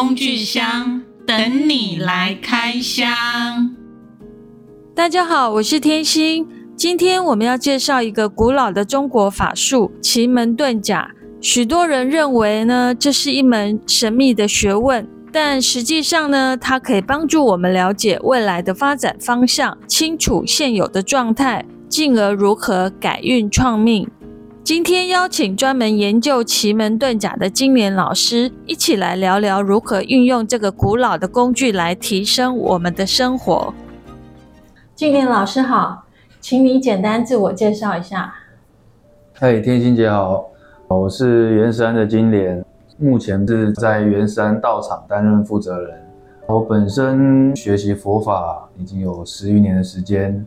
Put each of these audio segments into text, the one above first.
工具箱等你来开箱。大家好，我是天心。今天我们要介绍一个古老的中国法术——奇门遁甲。许多人认为呢，这是一门神秘的学问，但实际上呢，它可以帮助我们了解未来的发展方向，清楚现有的状态，进而如何改运创命。今天邀请专门研究奇门遁甲的金莲老师，一起来聊聊如何运用这个古老的工具来提升我们的生活。金莲老师好，请你简单自我介绍一下。嗨，天心姐好，我是元石庵的金莲，目前是在元石庵道场担任负责人。我本身学习佛法已经有十余年的时间，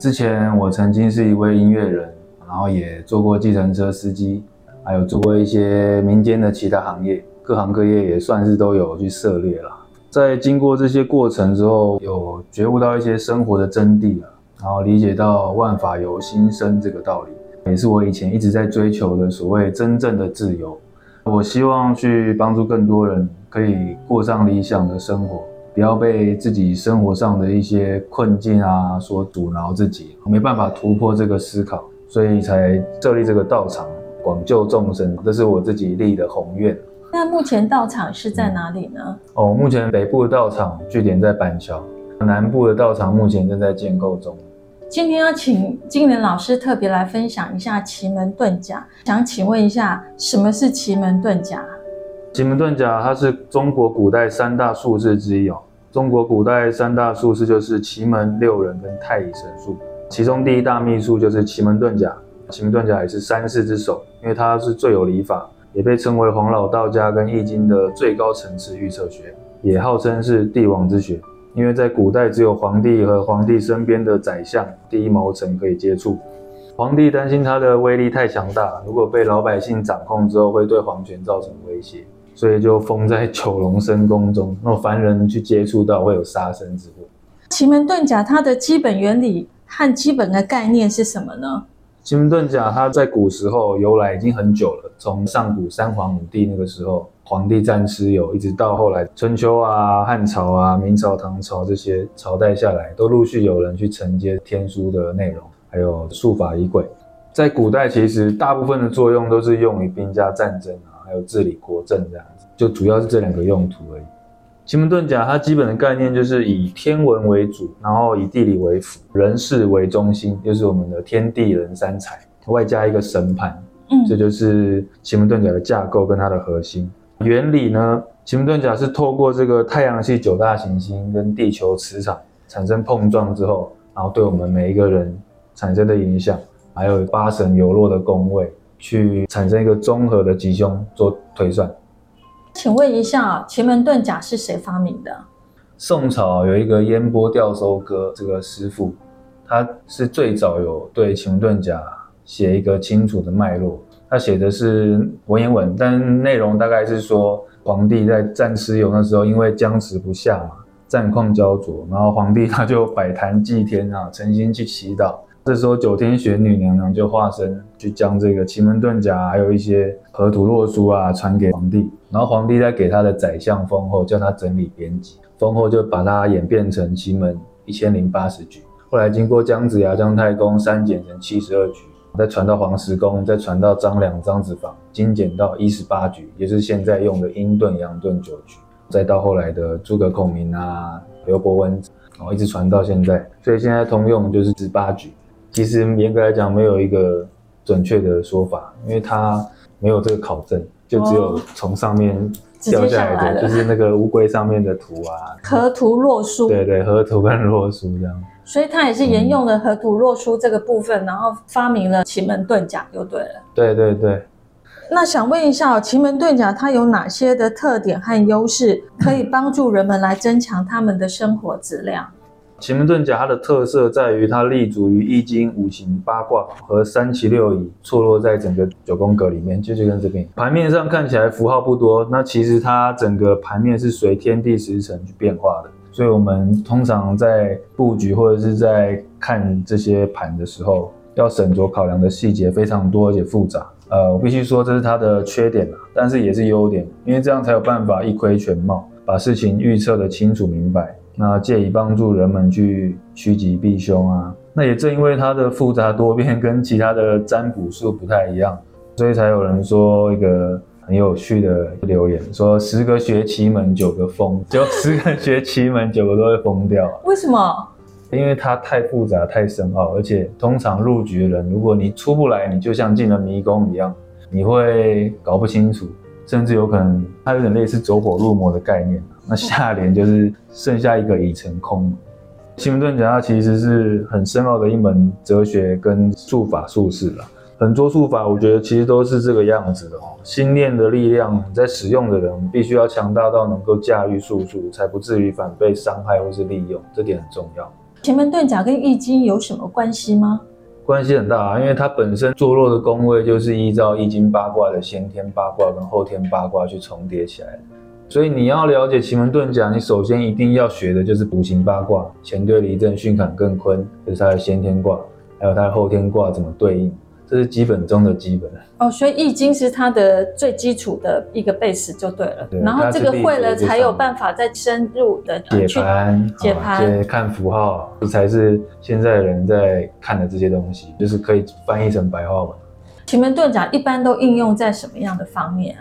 之前我曾经是一位音乐人。然后也做过计程车司机，还有做过一些民间的其他行业，各行各业也算是都有去涉猎了。在经过这些过程之后，有觉悟到一些生活的真谛了，然后理解到万法由心生这个道理，也是我以前一直在追求的所谓真正的自由。我希望去帮助更多人可以过上理想的生活，不要被自己生活上的一些困境啊所阻挠自己，没办法突破这个思考。所以才设立这个道场，广救众生，这是我自己立的宏愿。那目前道场是在哪里呢？哦，目前北部的道场据点在板桥，南部的道场目前正在建构中。今天要请金莲老师特别来分享一下奇门遁甲，想请问一下，什么是奇门遁甲？奇门遁甲它是中国古代三大术士之一哦。中国古代三大术士就是奇门六壬跟太乙神术。其中第一大秘术就是奇门遁甲，奇门遁甲也是三世之首，因为它是最有理法，也被称为黄老道家跟易经的最高层次预测学，也号称是帝王之学，因为在古代只有皇帝和皇帝身边的宰相第一谋臣可以接触，皇帝担心他的威力太强大，如果被老百姓掌控之后会对皇权造成威胁，所以就封在九龙深宫中，那凡人去接触到会有杀身之祸。奇门遁甲它的基本原理和基本的概念是什么呢？奇门遁甲它在古时候由来已经很久了，从上古三皇五帝那个时候，皇帝战蚩尤，一直到后来春秋啊、汉朝啊、明朝、唐朝这些朝代下来，都陆续有人去承接天书的内容，还有术法仪轨。在古代，其实大部分的作用都是用于兵家战争啊，还有治理国政这样子，就主要是这两个用途而已。奇门遁甲它基本的概念就是以天文为主，然后以地理为辅，人事为中心，就是我们的天地人三才，外加一个神盘，嗯，这就是奇门遁甲的架构跟它的核心原理呢。奇门遁甲是透过这个太阳系九大行星跟地球磁场产生碰撞之后，然后对我们每一个人产生的影响，还有八神游落的宫位，去产生一个综合的吉凶做推算。请问一下，奇门遁甲是谁发明的？宋朝有一个烟波钓收哥这个师傅，他是最早有对奇门遁甲写一个清楚的脉络。他写的是文言文，但内容大概是说，皇帝在战蚩尤那时候，因为僵持不下嘛，战况焦灼，然后皇帝他就摆坛祭天啊，诚心去祈祷。这时候九天玄女娘娘就化身去将这个奇门遁甲，还有一些河图洛书啊传给皇帝，然后皇帝再给他的宰相封后，叫他整理编辑，封后就把它演变成奇门一千零八十局。后来经过姜子牙、姜太公删减成七十二局，再传到黄石公，再传到张良、张子房，精简到一十八局，也是现在用的阴遁、阳遁九局，再到后来的诸葛孔明啊、刘伯温，然后一直传到现在，所以现在通用就是十八局。其实严格来讲，没有一个准确的说法，因为它没有这个考证，就只有从上面掉下来的，就是那个乌龟上面的图啊，河图洛书。对对，河图跟洛书这样。所以它也是沿用了河图洛书这个部分，嗯、然后发明了奇门遁甲，就对了。对对对。那想问一下，奇门遁甲它有哪些的特点和优势，可以帮助人们来增强他们的生活质量？奇门遁甲它的特色在于它立足于易经五行八卦和三奇六仪，错落在整个九宫格里面，就就跟这边盘面上看起来符号不多，那其实它整个盘面是随天地时辰去变化的，所以我们通常在布局或者是在看这些盘的时候，要审酌考量的细节非常多而且复杂，呃，我必须说这是它的缺点啊，但是也是优点，因为这样才有办法一窥全貌，把事情预测得清楚明白，那借以帮助人们去趋吉避凶啊。那也正因为它的复杂多变，跟其他的占卜术不太一样，所以才有人说一个很有趣的留言，说十个学奇门九个疯，就十个学奇门九个都会疯掉。为什么？因为它太复杂、太深奥，而且通常入局的人，如果你出不来，你就像进了迷宫一样，你会搞不清楚，甚至有可能它有点类似走火入魔的概念。那下联就是剩下一个已成空。奇门遁甲它其实是很深奥的一门哲学跟术法术式了，很多术法我觉得其实都是这个样子的哦。心念的力量在使用的人必须要强大到能够驾驭术数，才不至于反被伤害或是利用，这点很重要。奇门遁甲跟易经有什么关系吗？关系很大啊，因为它本身坐落的宫位就是依照易经八卦的先天八卦跟后天八卦去重叠起来的。所以你要了解奇门遁甲，你首先一定要学的就是五行八卦，乾兑离震巽坎艮坤，就是它的先天卦，还有它的后天卦怎么对应，这是基本中的基本。哦，所以易经是它的最基础的一个 base 就对了。对，然后这个会了才有办法再深入的解盘，解盘，解看符号，这才是现在人在看的这些东西，就是可以翻译成白话文。奇门遁甲一般都应用在什么样的方面啊？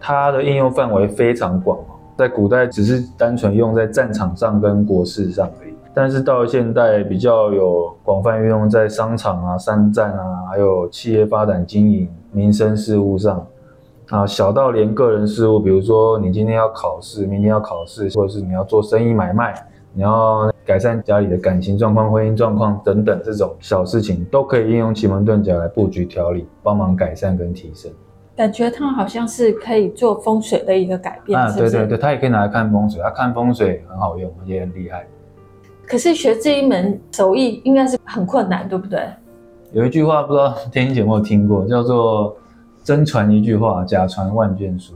它的应用范围非常广，在古代只是单纯用在战场上跟国事上而已，但是到现代比较有广泛运用在商场啊、商战啊，还有企业发展经营、民生事务上啊，小到连个人事务，比如说你今天要考试，明天要考试，或者是你要做生意买卖，你要改善家里的感情状况、婚姻状况等等这种小事情，都可以应用奇门遁甲来布局调理，帮忙改善跟提升。感觉它好像是可以做风水的一个改变，啊？对对对，它也可以拿来看风水，它看风水很好用，也很厉害。可是学这一门手艺应该是很困难，对不对？有一句话不知道天心姐有没有听过，叫做“真传一句话，假传万卷书”。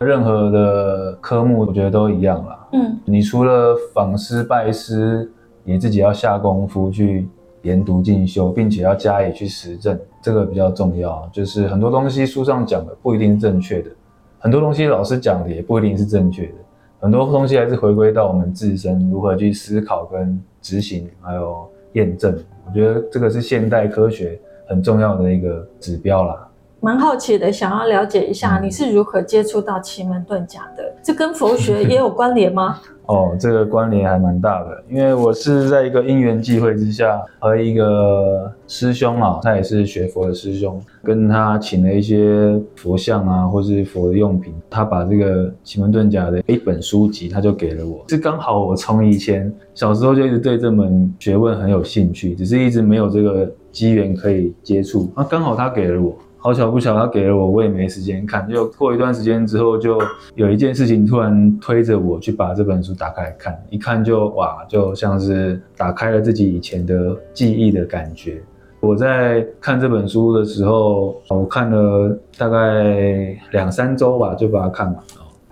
任何的科目，我觉得都一样啦。嗯，你除了访师拜师，你自己要下功夫去。研读进修，并且要加以去实证，这个比较重要。就是很多东西书上讲的不一定正确的，很多东西老师讲的也不一定是正确的，很多东西还是回归到我们自身如何去思考跟执行，还有验证。我觉得这个是现代科学很重要的一个指标啦。蛮好奇的，想要了解一下你是如何接触到奇门遁甲的？这跟佛学 也有关联吗？哦，这个关联还蛮大的，因为我是在一个因缘际会之下，和一个师兄啊，他也是学佛的师兄，跟他请了一些佛像啊，或是佛的用品，他把这个奇门遁甲的一本书籍，他就给了我。这刚好我从以前小时候就一直对这门学问很有兴趣，只是一直没有这个机缘可以接触，啊，刚好他给了我。好巧不巧，他给了我，我也没时间看。就过一段时间之后，就有一件事情突然推着我去把这本书打开看，一看就哇，就像是打开了自己以前的记忆的感觉。我在看这本书的时候，我看了大概两三周吧，就把它看完了，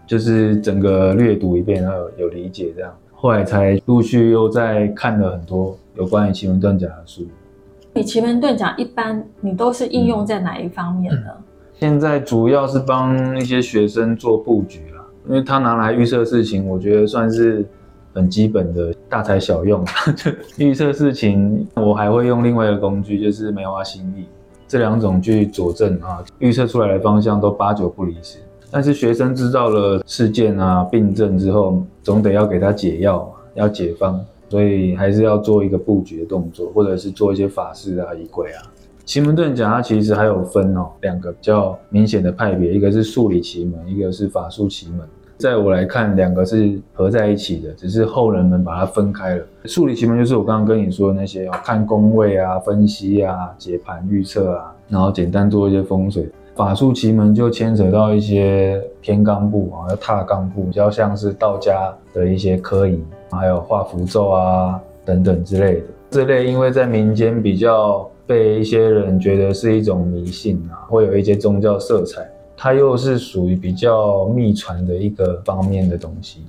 就是整个略读一遍，然后有理解这样。后来才陆续又再看了很多有关于奇门遁甲的书。你奇门遁甲一般你都是应用在哪一方面呢？现在主要是帮一些学生做布局啦，因为他拿来预测事情，我觉得算是很基本的大材小用。预测事情，我还会用另外一个工具，就是梅花心意，这两种去佐证啊，预测出来的方向都八九不离十。但是学生知道了事件啊、病症之后，总得要给他解药，要解方。所以还是要做一个布局的动作，或者是做一些法事啊、仪轨啊。奇门遁甲它其实还有分哦，两个比较明显的派别，一个是数理奇门，一个是法术奇门。在我来看，两个是合在一起的，只是后人们把它分开了。数理奇门就是我刚刚跟你说的那些哦，看宫位啊、分析啊、解盘预测啊，然后简单做一些风水。法术奇门就牵扯到一些天罡部啊，要踏罡部，比较像是道家的一些科仪。还有画符咒啊等等之类的，这类因为在民间比较被一些人觉得是一种迷信啊，会有一些宗教色彩，它又是属于比较秘传的一个方面的东西。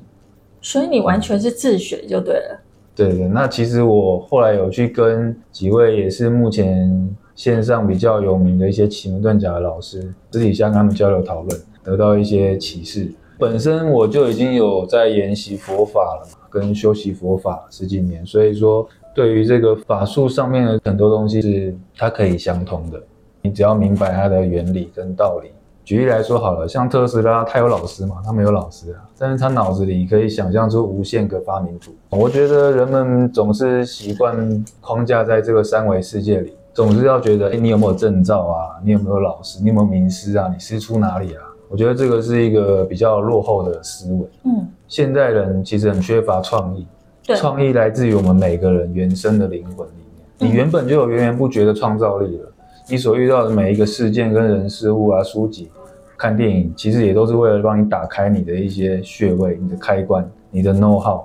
所以你完全是自学就对了。对的，那其实我后来有去跟几位也是目前线上比较有名的一些奇门遁甲的老师，私底下跟他们交流讨论，得到一些启示。本身我就已经有在研习佛法了嘛，跟修习佛法十几年，所以说对于这个法术上面的很多东西是它可以相通的。你只要明白它的原理跟道理。举例来说好了，像特斯拉，他有老师嘛？他没有老师啊，但是他脑子里可以想象出无限个发明图。我觉得人们总是习惯框架在这个三维世界里，总是要觉得，哎，你有没有证照啊？你有没有老师？你有没有名师啊？你师出哪里啊？我觉得这个是一个比较落后的思维。嗯，现代人其实很缺乏创意。对，创意来自于我们每个人原生的灵魂里面。你原本就有源源不绝的创造力了。你所遇到的每一个事件、跟人、事物啊，书籍、看电影，其实也都是为了帮你打开你的一些穴位、你的开关、你的 know how。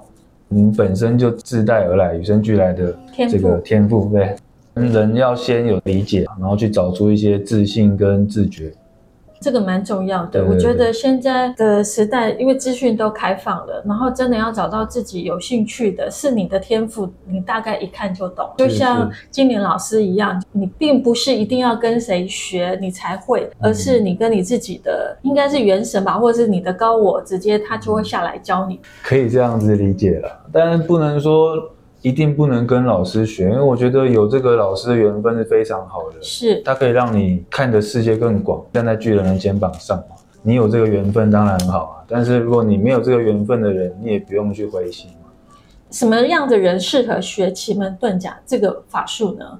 你本身就自带而来、与生俱来的这个天赋，对。人要先有理解，然后去找出一些自信跟自觉。这个蛮重要的，对对对，我觉得现在的时代，因为资讯都开放了，然后真的要找到自己有兴趣的，是你的天赋，你大概一看就懂。就像金莲老师一样，你并不是一定要跟谁学你才会，而是你跟你自己的，应该是元神吧，或者是你的高我，直接他就会下来教你。可以这样子理解了，但不能说。一定不能跟老师学，因为我觉得有这个老师的缘分是非常好的，是它可以让你看的世界更广，站在巨人的肩膀上嘛。你有这个缘分当然很好啊，但是如果你没有这个缘分的人，你也不用去灰心。什么样的人适合学奇门遁甲这个法术呢？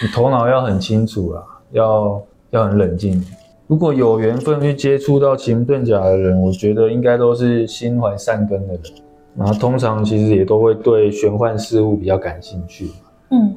你头脑要很清楚啊，要要很冷静。如果有缘分去接触到奇门遁甲的人，我觉得应该都是心怀善根的人。然后通常其实也都会对玄幻事物比较感兴趣，嗯，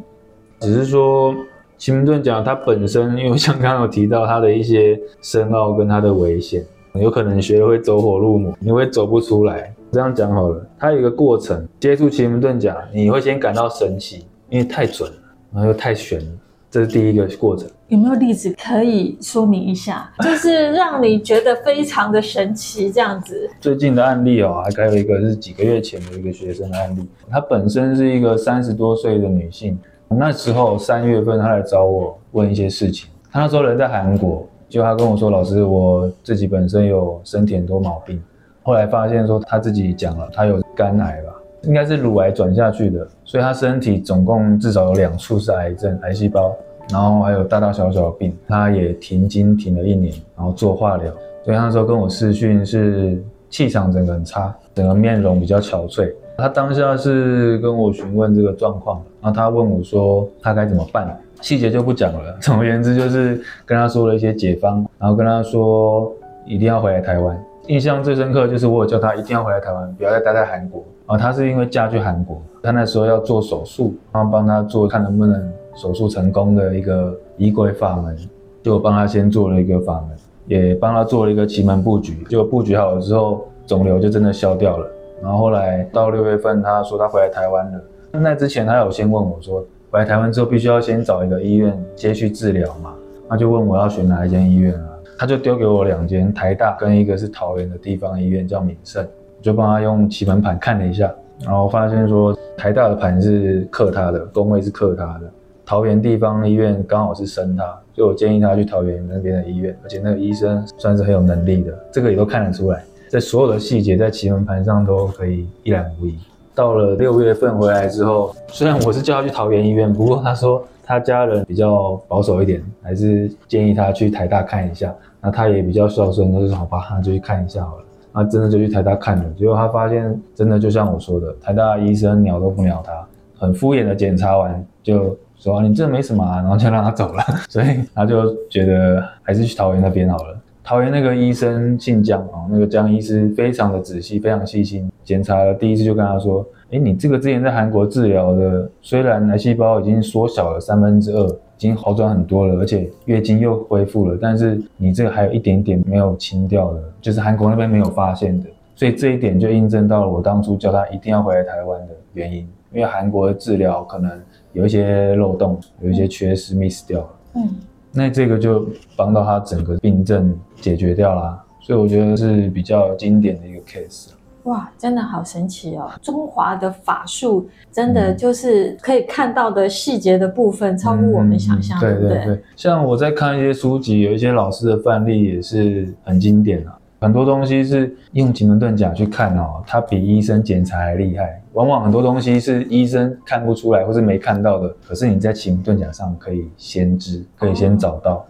只是说奇门遁甲它本身，因为像刚刚有提到它的一些深奥跟它的危险，有可能学了会走火入魔，你会走不出来。这样讲好了，它有一个过程，接触奇门遁甲，你会先感到神奇，因为太准了，然后又太玄了。这是第一个过程，有没有例子可以说明一下？就是让你觉得非常的神奇这样子。最近的案例哦，还有一个是几个月前的一个学生的案例，她本身是一个三十多岁的女性，那时候三月份她来找我问一些事情，她那时候人在韩国，就她跟我说，老师，我自己本身有身体很多毛病，后来发现说她自己讲了，她有肝癌吧。应该是乳癌转下去的，所以他身体总共至少有两处是癌症、癌细胞，然后还有大大小小的病，他也停经停了一年，然后做化疗。所以那时候跟我视讯是气场整个很差，整个面容比较憔悴。他当下是跟我询问这个状况，然后他问我说他该怎么办，细节就不讲了。总而言之就是跟他说了一些解方，然后跟他说一定要回来台湾。印象最深刻就是我有叫他一定要回来台湾，不要再待在韩国。啊，他是因为嫁去韩国，他那时候要做手术，然后帮他做，看能不能手术成功的一个仪轨法门，就帮他先做了一个法门，也帮他做了一个奇门布局。结果布局好了之后，肿瘤就真的消掉了。然后后来到六月份，他说他回来台湾了。那之前他有先问我说，回来台湾之后必须要先找一个医院接续治疗嘛？他就问我要选哪一间医院啊？他就丢给我两间，台大跟一个是桃园的地方医院叫敏盛。就帮他用奇门盘看了一下，然后发现说台大的盘是克他的，宫位是克他的。桃园地方医院刚好是生他，就我建议他去桃园那边的医院，而且那个医生算是很有能力的，这个也都看得出来，在所有的细节在奇门盘上都可以一览无遗。到了六月份回来之后，虽然我是叫他去桃园医院，不过他说他家人比较保守一点，还是建议他去台大看一下。那他也比较孝顺，就说好吧，那就去看一下好了。他真的就去台大看了，结果他发现真的就像我说的，台大医生鸟都不鸟他，很敷衍的检查完就说你这没什么啊，然后就让他走了。所以他就觉得还是去桃园那边好了。桃园那个医生姓江啊，那个江医师非常的仔细，非常细心，检查了第一次就跟他说，哎，你这个之前在韩国治疗的，虽然癌细胞已经缩小了三分之二。已经好转很多了，而且月经又恢复了，但是你这个还有一点点没有清掉的，就是韩国那边没有发现的，所以这一点就印证到了我当初叫他一定要回来台湾的原因，因为韩国的治疗可能有一些漏洞，有一些缺失 miss 掉了，嗯，那这个就帮到他整个病症解决掉啦，所以我觉得是比较经典的一个 case。哇，真的好神奇哦！中华的法术真的就是可以看到的细节的部分，超乎我们想象，对不对？对，像我在看一些书籍，有一些老师的范例也是很经典啊。很多东西是用奇门遁甲去看哦，它比医生检查还厉害。往往很多东西是医生看不出来或是没看到的，可是你在奇门遁甲上可以先知，可以先找到。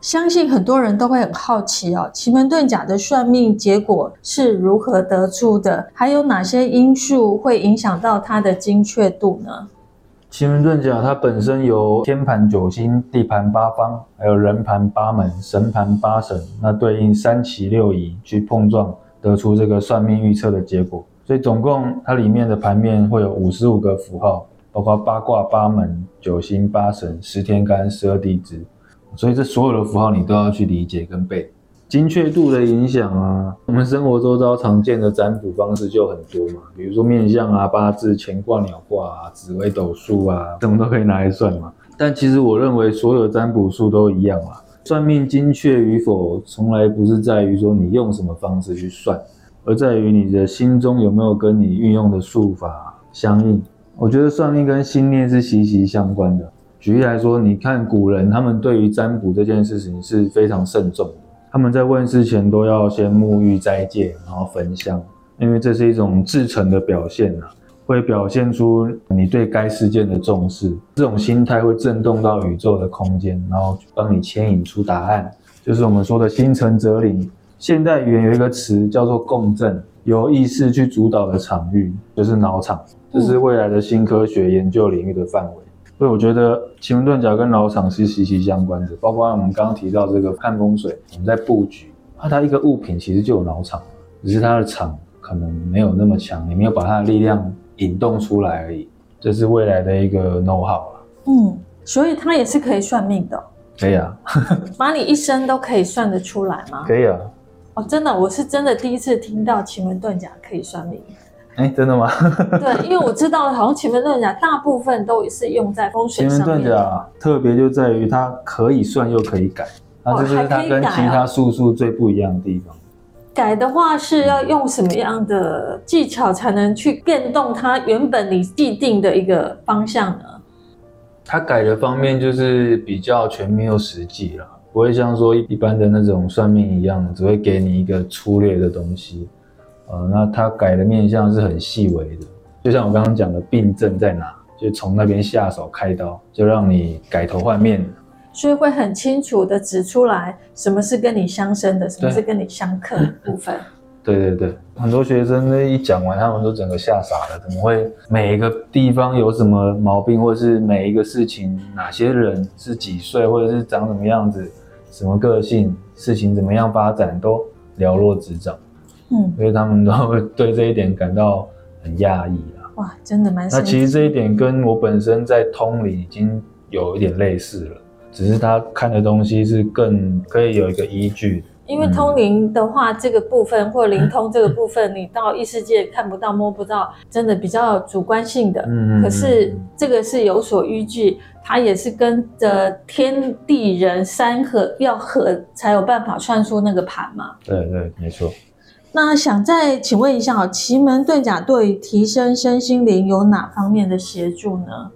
相信很多人都会很好奇哦，奇门遁甲的算命结果是如何得出的？还有哪些因素会影响到它的精确度呢？奇门遁甲它本身由天盘九星、地盘八方，还有人盘八门、神盘八神，那对应三奇六仪去碰撞，得出这个算命预测的结果。所以总共它里面的盘面会有五十五个符号，包括八卦、八门、九星、八神、十天干、十二地支。所以这所有的符号你都要去理解跟背。精确度的影响啊，我们生活周遭常见的占卜方式就很多嘛，比如说面相啊、八字、乾卦、鸟卦啊、紫微斗数啊，什么都可以拿来算嘛。但其实我认为所有占卜术都一样嘛，算命精确与否，从来不是在于说你用什么方式去算，而在于你的心中有没有跟你运用的术法相应。我觉得算命跟心念是息息相关的。举例来说，你看古人他们对于占卜这件事情是非常慎重的。他们在问事前都要先沐浴斋戒，然后焚香，因为这是一种至诚的表现呐、啊，会表现出你对该事件的重视。这种心态会震动到宇宙的空间，然后帮你牵引出答案，就是我们说的心诚则灵。现代语言有一个词叫做共振，由意识去主导的场域就是脑场，这是未来的新科学研究领域的范围。所以我觉得奇门遁甲跟老场是息息相关的，包括我们刚刚提到这个看风水，我们在布局，那它一个物品其实就有脑场，只是它的场可能没有那么强，你没有把它的力量引动出来而已。这是未来的一个 know how 了。嗯，所以它也是可以算命的。可以啊，把你一生都可以算得出来吗？可以啊。哦，真的，我是真的第一次听到奇门遁甲可以算命。哎，真的吗？对，因为我知道，好像奇门遁甲大部分都是用在风水上面。奇门遁甲特别就在于它可以算又可以改，那这是它跟其他术数最不一样的地方。改的话是要用什么样的技巧才能去变动它原本你既定的一个方向呢？它改的方面就是比较全面又实际了，不会像说一般的那种算命一样，只会给你一个粗略的东西。呃，那他改的面相是很细微的，就像我刚刚讲的病症在哪，就从那边下手开刀，就让你改头换面，所以会很清楚的指出来什么是跟你相生的，什么是跟你相克的部分。对对对，很多学生那一讲完，他们都整个吓傻了，怎么会每一个地方有什么毛病，或者是每一个事情哪些人是几岁，或者是长什么样子，什么个性，事情怎么样发展，都了若指掌。嗯，所以他们都会对这一点感到很讶异啊！哇，真的蛮……那其实这一点跟我本身在通灵已经有一点类似了，只是他看的东西是更可以有一个依据。因为通灵的话，这个部分或灵通这个部分，你到异世界看不到、摸不到，真的比较主观性的。嗯，可是这个是有所依据，它也是跟着天地人三合要合才有办法算出那个盘嘛。对对，没错。那想再请问一下哦，奇门遁甲对提升身心灵有哪方面的协助呢？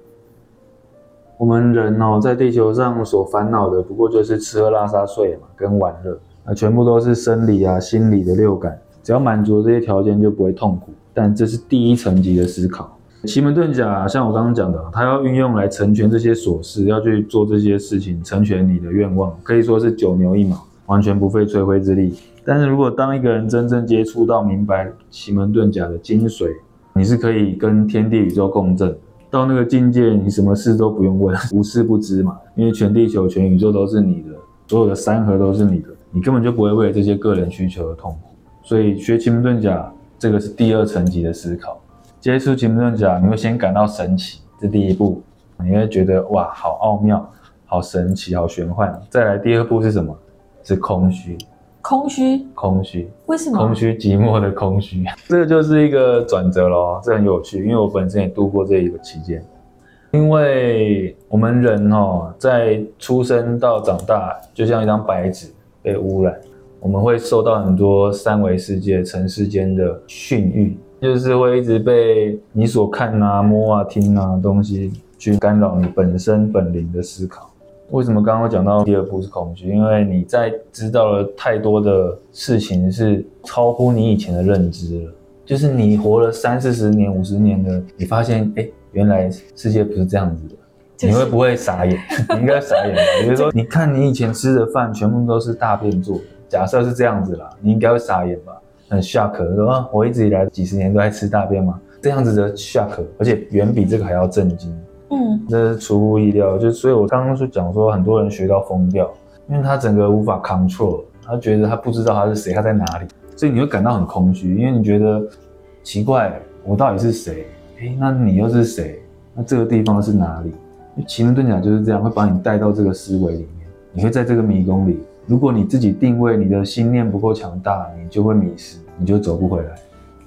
我们人哦，在地球上所烦恼的不过就是吃喝拉撒睡嘛，跟玩乐，那全部都是生理啊、心理的六感，只要满足这些条件就不会痛苦。但这是第一层级的思考。奇门遁甲像我刚刚讲的，它要运用来成全这些琐事，要去做这些事情，成全你的愿望，可以说是九牛一毛，完全不费吹灰之力。但是如果当一个人真正接触到明白奇门遁甲的精髓，你是可以跟天地宇宙共振，到那个境界，你什么事都不用问，无事不知嘛，因为全地球、全宇宙都是你的，所有的山河都是你的，你根本就不会为了这些个人需求而痛苦。所以学奇门遁甲，这个是第二层级的思考。接触奇门遁甲，你会先感到神奇，这第一步，你会觉得哇，好奥妙，好神奇，好玄幻。再来第二步是什么？是空虚。空虚，空虚，为什么？空虚，寂寞的空虚，这个就是一个转折咯，这很有趣，因为我本身也度过这一个期间。因为我们人哦，在出生到长大，就像一张白纸被污染，我们会受到很多三维世界、尘世间的训育，就是会一直被你所看啊、摸啊、听啊东西去干扰你本身本灵的思考。为什么刚刚讲到第二步是恐惧？因为你在知道了太多的事情是超乎你以前的认知了，就是你活了三四十年、五十年的，你发现，哎，原来世界不是这样子的，就是、你会不会傻眼？你应该傻眼吧？比如说，你看你以前吃的饭全部都是大便做的，假设是这样子啦，你应该会傻眼吧？很 shock，说啊，我一直以来几十年都在吃大便吗？这样子的 shock，而且远比这个还要震惊。嗯，这是出乎意料，就所以我刚刚是讲说，很多人学到疯掉，因为他整个无法 control，他觉得他不知道他是谁，他在哪里，所以你会感到很空虚，因为你觉得奇怪，我到底是谁？诶，那你又是谁？那这个地方是哪里？奇门遁甲就是这样，会把你带到这个思维里面，你会在这个迷宫里，如果你自己定位，你的心念不够强大，你就会迷失，你就走不回来。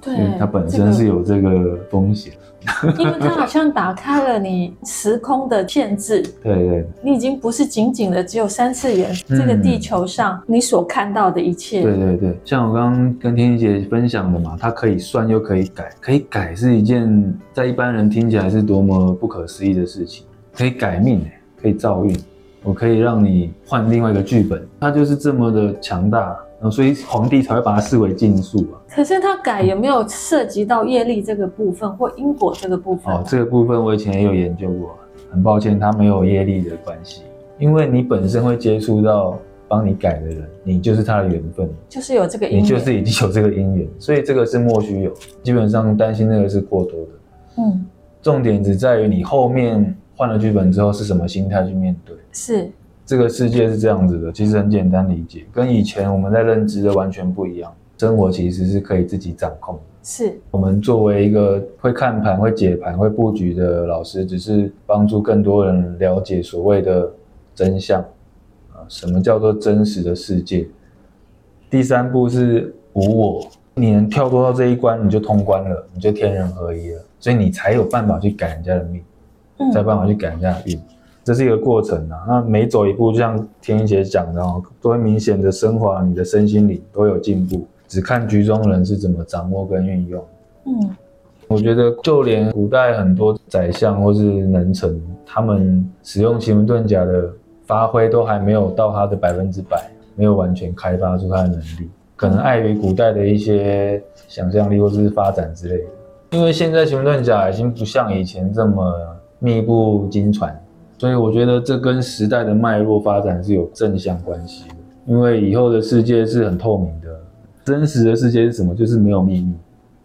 对，它本身是有这个风险。因为它好像打开了你时空的限制，对对，你已经不是仅仅的只有三次元这个地球上你所看到的一切。对对对，像我刚刚跟天心姐分享的嘛，它可以算又可以改，可以改是一件在一般人听起来是多么不可思议的事情，可以改命，可以造运，我可以让你换另外一个剧本，它就是这么的强大。所以皇帝才会把它视为禁术啊。可是他改有没有涉及到业力这个部分或因果这个部分？哦，这个部分我以前也有研究过。很抱歉，他没有业力的关系，因为你本身会接触到帮你改的人，你就是他的缘分，就是有这个因缘，你就是已经有这个因缘，所以这个是莫须有。基本上担心那个是过多的。嗯，重点只在于你后面换了剧本之后是什么心态去面对。是。这个世界是这样子的，其实很简单理解，跟以前我们在认知的完全不一样。生活其实是可以自己掌控的。是我们作为一个会看盘、会解盘、会布局的老师，只是帮助更多人了解所谓的真相啊，什么叫做真实的世界？第三步是无我，你能跳脱到这一关，你就通关了，你就天人合一了，所以你才有办法去改人家的命，才有办法去改人家的运。嗯这是一个过程啊，那每走一步，就像天一姐讲的哦，都会明显的升华你的身心灵，都有进步。只看局中人是怎么掌握跟运用。嗯，我觉得就连古代很多宰相或是能臣，他们使用奇门遁甲的发挥都还没有到他的百分之百，没有完全开发出他的能力，可能碍于古代的一些想象力或是发展之类的。因为现在奇门遁甲已经不像以前这么密布经传。所以我觉得这跟时代的脉络发展是有正向关系的，因为以后的世界是很透明的，真实的世界是什么？就是没有秘密，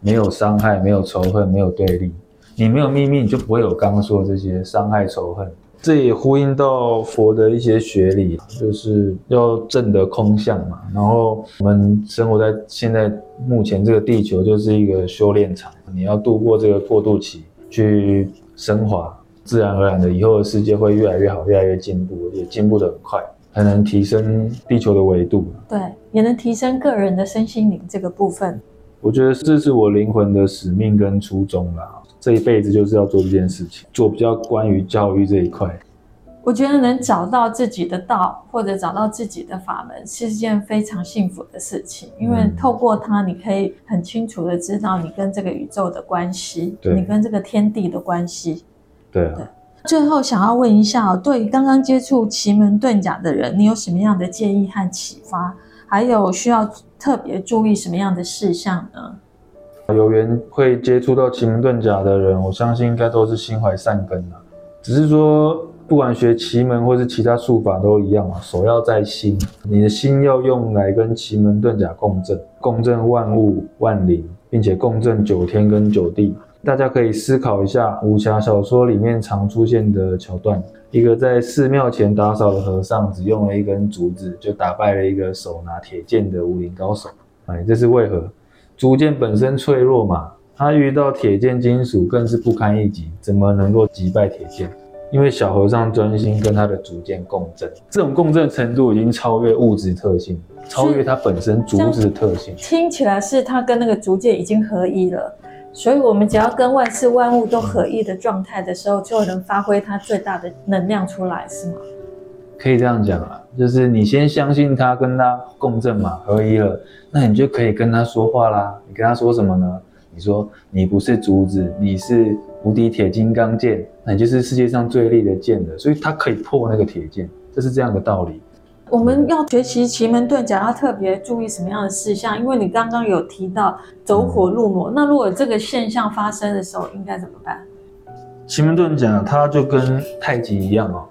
没有伤害，没有仇恨，没有对立。你没有秘密，你就不会有刚刚说的这些伤害、仇恨。这也呼应到佛的一些学理，就是要证得空相嘛。然后我们生活在现在目前这个地球就是一个修炼场，你要度过这个过渡期，去升华。自然而然的，以后的世界会越来越好，越来越进步，也进步的很快，还能提升地球的维度。对，也能提升个人的身心灵这个部分。我觉得这是我灵魂的使命跟初衷啦，这一辈子就是要做这件事情，做比较关于教育这一块。我觉得能找到自己的道，或者找到自己的法门，是一件非常幸福的事情，因为透过它，你可以很清楚的知道你跟这个宇宙的关系，对你跟这个天地的关系。对啊，最后想要问一下，对刚刚接触奇门遁甲的人，你有什么样的建议和启发？还有需要特别注意什么样的事项呢？有缘会接触到奇门遁甲的人，我相信应该都是心怀善根的。只是说，不管学奇门或是其他术法都一样啊，首要在心，你的心要用来跟奇门遁甲共振，共振万物万灵，并且共振九天跟九地。大家可以思考一下武侠小说里面常出现的桥段：一个在寺庙前打扫的和尚，只用了一根竹子就打败了一个手拿铁剑的武林高手。哎，这是为何？竹剑本身脆弱嘛，他遇到铁剑金属更是不堪一击，怎么能够击败铁剑？因为小和尚专心跟他的竹剑共振，这种共振程度已经超越物质特性，超越它本身竹子的特性。听起来是他跟那个竹剑已经合一了。所以，我们只要跟万事万物都合一的状态的时候，就能发挥它最大的能量出来，是吗？可以这样讲啊，就是你先相信它，跟它共振嘛，合一了，那你就可以跟它说话啦。你跟它说什么呢？你说你不是竹子，你是无敌铁金刚剑，那你就是世界上最利的剑了，所以它可以破那个铁剑，这是这样的道理。我们要学习奇门遁甲，要特别注意什么样的事项？因为你刚刚有提到走火入魔，嗯、那如果这个现象发生的时候，应该怎么办？奇门遁甲它就跟太极一样哦，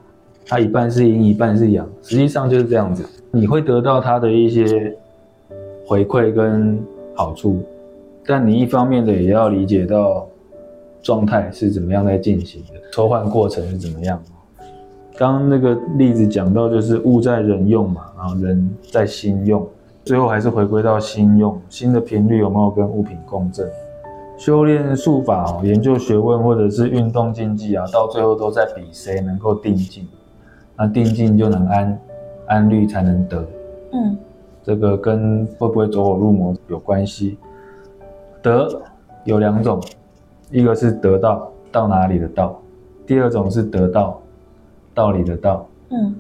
它一半是阴，一半是阳，实际上就是这样子。你会得到它的一些回馈跟好处，但你一方面的也要理解到状态是怎么样在进行的，抽换过程是怎么样。刚刚那个例子讲到，就是物在人用嘛，然后人在心用，最后还是回归到心用。心的频率有没有跟物品共振？修炼术法哦、研究学问或者是运动竞技啊，到最后都在比谁能够定静。那定静就能安，安虑才能得。嗯，这个跟会不会走火入魔有关系。得有两种，一个是得到，到哪里的到；第二种是得到。道理的道，嗯，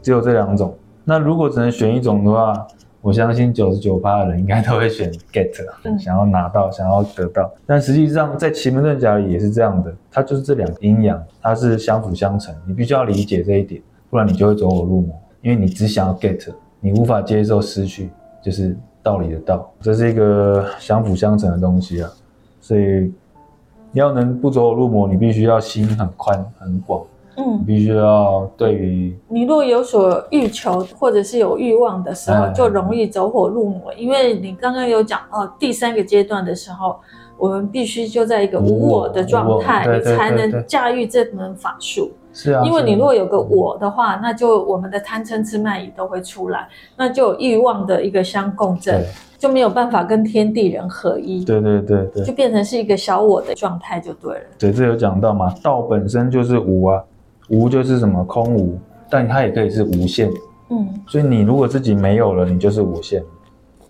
只有这两种。那如果只能选一种的话，我相信九十九趴的人应该都会选 get，嗯，想要拿到，想要得到。但实际上在奇门遁甲里也是这样的，它就是这两个阴阳，它是相辅相成。你必须要理解这一点，不然你就会走火入魔，因为你只想要 get，你无法接受失去，就是道理的道。这是一个相辅相成的东西啊，所以你要能不走火入魔，你必须要心很宽很广。嗯，必须要对于你若有所欲求或者是有欲望的时候，就容易走火入魔。因为你刚刚有讲哦，第三个阶段的时候，我们必须就在一个无我的状态，你才能驾驭这门法术。是啊，因为你若有个我的话，那就我们的贪嗔痴慢疑都会出来，那就有欲望的一个相共振，就没有办法跟天地人合一。对对对对，就变成是一个小我的状态就对了。对，这有讲到嘛，道本身就是无啊。无就是什么空无，但它也可以是无限。嗯，所以你如果自己没有了，你就是无限。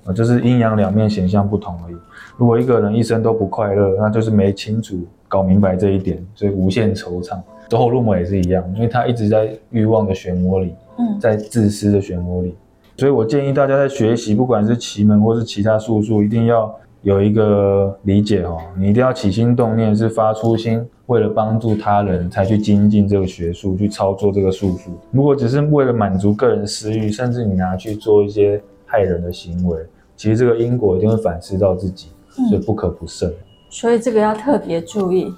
啊，就是阴阳两面显象不同而已。如果一个人一生都不快乐，那就是没清楚搞明白这一点，所以无限惆怅。走火入魔也是一样，因为他一直在欲望的漩涡里，嗯，在自私的漩涡里。所以我建议大家在学习，不管是奇门或是其他术数，一定要。有一个理解哦，你一定要起心动念是发初心，为了帮助他人才去精进这个学术，去操作这个术数。如果只是为了满足个人私欲，甚至你拿去做一些害人的行为，其实这个因果一定会反思到自己，所以不可不慎。嗯，所以这个要特别注意。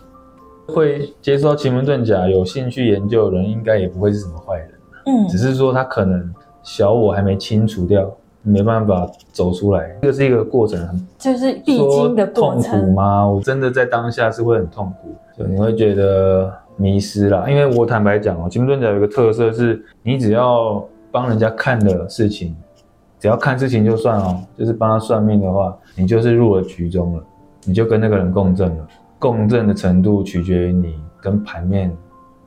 会接触到奇门遁甲有兴趣研究的人，应该也不会是什么坏人，嗯，只是说他可能小我还没清除掉。没办法走出来，这个是一个过程，就是必经的过程。痛苦吗？我真的在当下是会很痛苦，就你会觉得迷失啦。因为我坦白讲哦，奇门遁甲有一个特色是，你只要帮人家看的事情，只要看事情就算哦，就是帮他算命的话，你就是入了局中了，你就跟那个人共振了。共振的程度取决于你跟盘面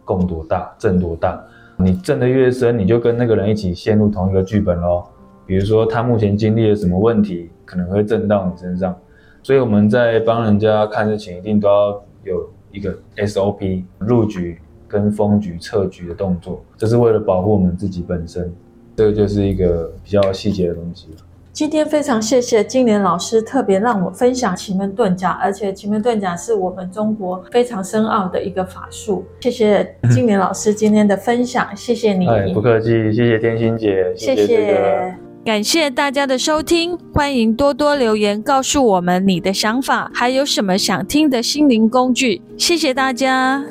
共多大，振多大。你震得越深，你就跟那个人一起陷入同一个剧本咯。比如说他目前经历了什么问题，可能会震到你身上，所以我们在帮人家看事情，一定都要有一个 SOP 入局跟封局撤局的动作，这是为了保护我们自己本身，这个就是一个比较细节的东西。今天非常谢谢金莲老师特别让我分享奇门遁甲，而且奇门遁甲是我们中国非常深奥的一个法术。谢谢金莲老师今天的分享，谢谢你。哎，不客气，谢谢天心姐，谢谢。谢谢感谢大家的收听，欢迎多多留言告诉我们你的想法，还有什么想听的心灵工具。谢谢大家。